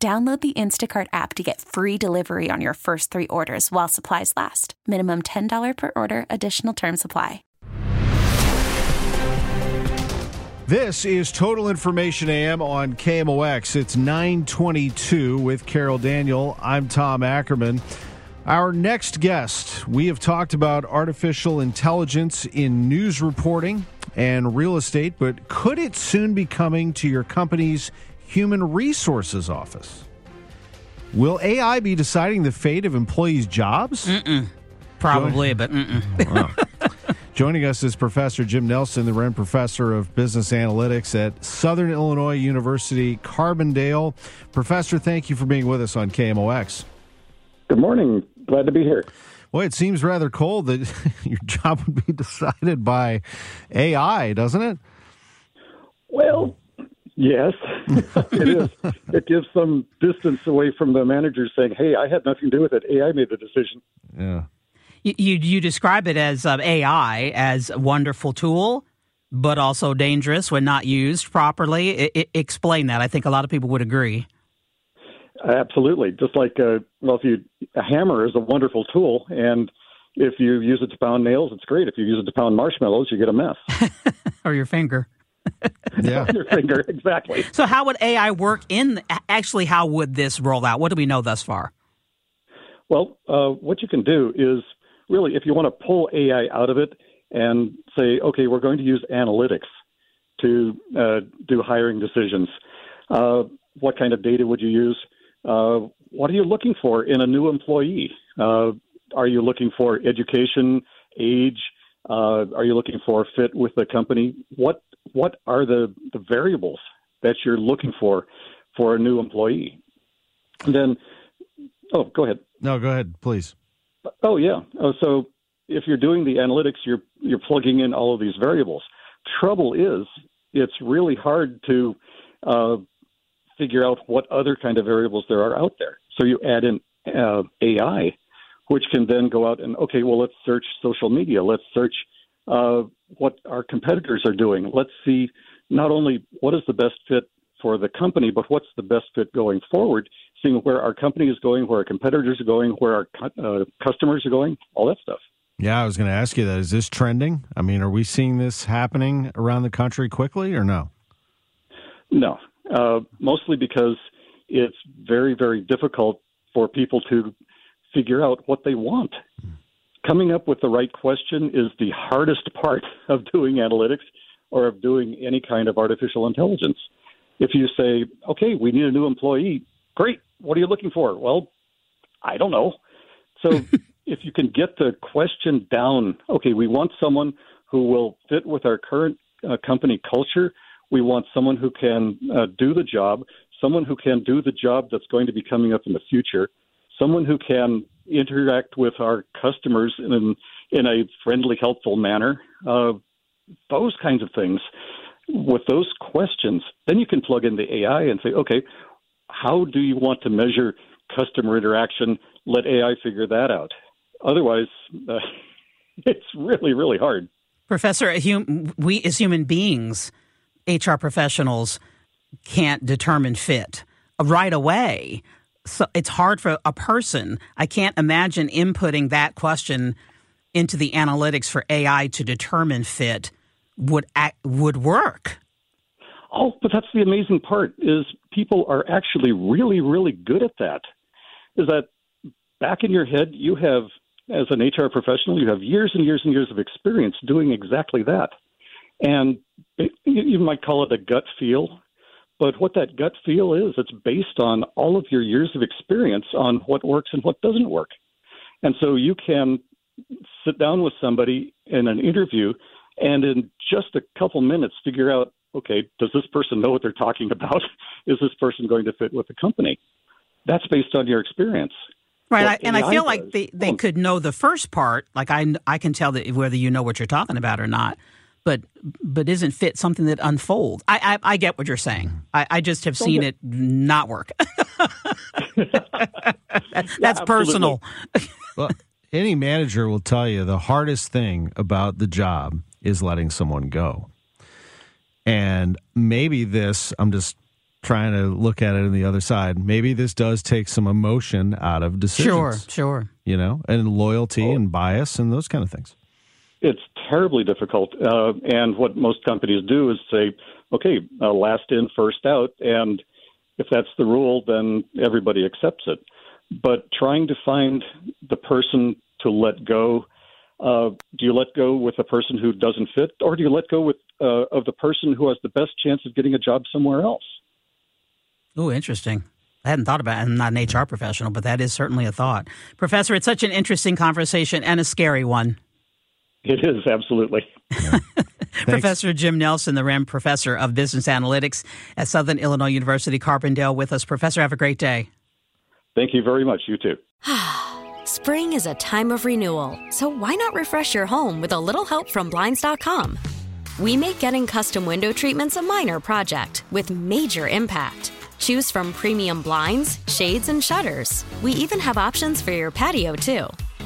Download the Instacart app to get free delivery on your first three orders while supplies last. Minimum $10 per order, additional term supply. This is Total Information AM on KMOX. It's 922 with Carol Daniel. I'm Tom Ackerman. Our next guest, we have talked about artificial intelligence in news reporting and real estate, but could it soon be coming to your company's Human Resources Office. Will AI be deciding the fate of employees' jobs? Mm-mm. Probably, but oh, Joining us is Professor Jim Nelson, the Rehn Professor of Business Analytics at Southern Illinois University, Carbondale. Professor, thank you for being with us on KMOX. Good morning. Glad to be here. Well, it seems rather cold that your job would be decided by AI, doesn't it? Well, Yes, it is. It gives some distance away from the managers saying, "Hey, I had nothing to do with it. AI made the decision." Yeah. You you, you describe it as uh, AI as a wonderful tool, but also dangerous when not used properly. I, I, explain that. I think a lot of people would agree. Absolutely. Just like uh, well, if you a hammer is a wonderful tool, and if you use it to pound nails, it's great. If you use it to pound marshmallows, you get a mess. or your finger. yeah. your finger, exactly. So, how would AI work in actually? How would this roll out? What do we know thus far? Well, uh, what you can do is really, if you want to pull AI out of it and say, okay, we're going to use analytics to uh, do hiring decisions. Uh, what kind of data would you use? Uh, what are you looking for in a new employee? Uh, are you looking for education, age? Uh, are you looking for a fit with the company? What what are the, the variables that you're looking for for a new employee? And then, oh, go ahead. No, go ahead, please. Oh, yeah. Oh, so if you're doing the analytics, you're you're plugging in all of these variables. Trouble is, it's really hard to uh, figure out what other kind of variables there are out there. So you add in uh, AI, which can then go out and okay, well, let's search social media, let's search uh, what our competitors are doing. Let's see not only what is the best fit for the company, but what's the best fit going forward, seeing where our company is going, where our competitors are going, where our uh, customers are going, all that stuff. Yeah, I was going to ask you that. Is this trending? I mean, are we seeing this happening around the country quickly or no? No, uh, mostly because it's very, very difficult for people to figure out what they want coming up with the right question is the hardest part of doing analytics or of doing any kind of artificial intelligence. If you say, okay, we need a new employee, great. What are you looking for? Well, I don't know. So if you can get the question down, okay, we want someone who will fit with our current uh, company culture. We want someone who can uh, do the job, someone who can do the job that's going to be coming up in the future, someone who can interact with our customers in in a friendly, helpful manner. Uh, those kinds of things. With those questions, then you can plug in the AI and say, okay, how do you want to measure customer interaction? Let AI figure that out. Otherwise, uh, it's really, really hard. Professor, we as human beings, HR professionals, can't determine fit right away so it's hard for a person. I can't imagine inputting that question into the analytics for AI to determine fit would act, would work. Oh, but that's the amazing part is people are actually really really good at that. Is that back in your head you have as an HR professional you have years and years and years of experience doing exactly that. And it, you might call it a gut feel but what that gut feel is, it's based on all of your years of experience on what works and what doesn't work. And so you can sit down with somebody in an interview and in just a couple minutes figure out okay, does this person know what they're talking about? Is this person going to fit with the company? that's based on your experience. Right, I, and I feel like they, they could know the first part. Like I, I can tell that whether you know what you're talking about or not. But but isn't fit something that unfolds? I I, I get what you're saying. Mm-hmm. I, I just have seen it not work. that's yeah, personal. well, any manager will tell you the hardest thing about the job is letting someone go. And maybe this, I'm just trying to look at it on the other side. Maybe this does take some emotion out of decisions. Sure, sure. You know, and loyalty oh. and bias and those kind of things. It's terribly difficult. Uh, and what most companies do is say, okay, uh, last in, first out. And if that's the rule, then everybody accepts it. But trying to find the person to let go, uh, do you let go with a person who doesn't fit, or do you let go with uh, of the person who has the best chance of getting a job somewhere else? Oh, interesting. I hadn't thought about it. I'm not an HR professional, but that is certainly a thought. Professor, it's such an interesting conversation and a scary one. It is, absolutely. professor Jim Nelson, the Rehn Professor of Business Analytics at Southern Illinois University, Carbondale, with us. Professor, have a great day. Thank you very much. You too. Spring is a time of renewal, so why not refresh your home with a little help from Blinds.com? We make getting custom window treatments a minor project with major impact. Choose from premium blinds, shades, and shutters. We even have options for your patio, too.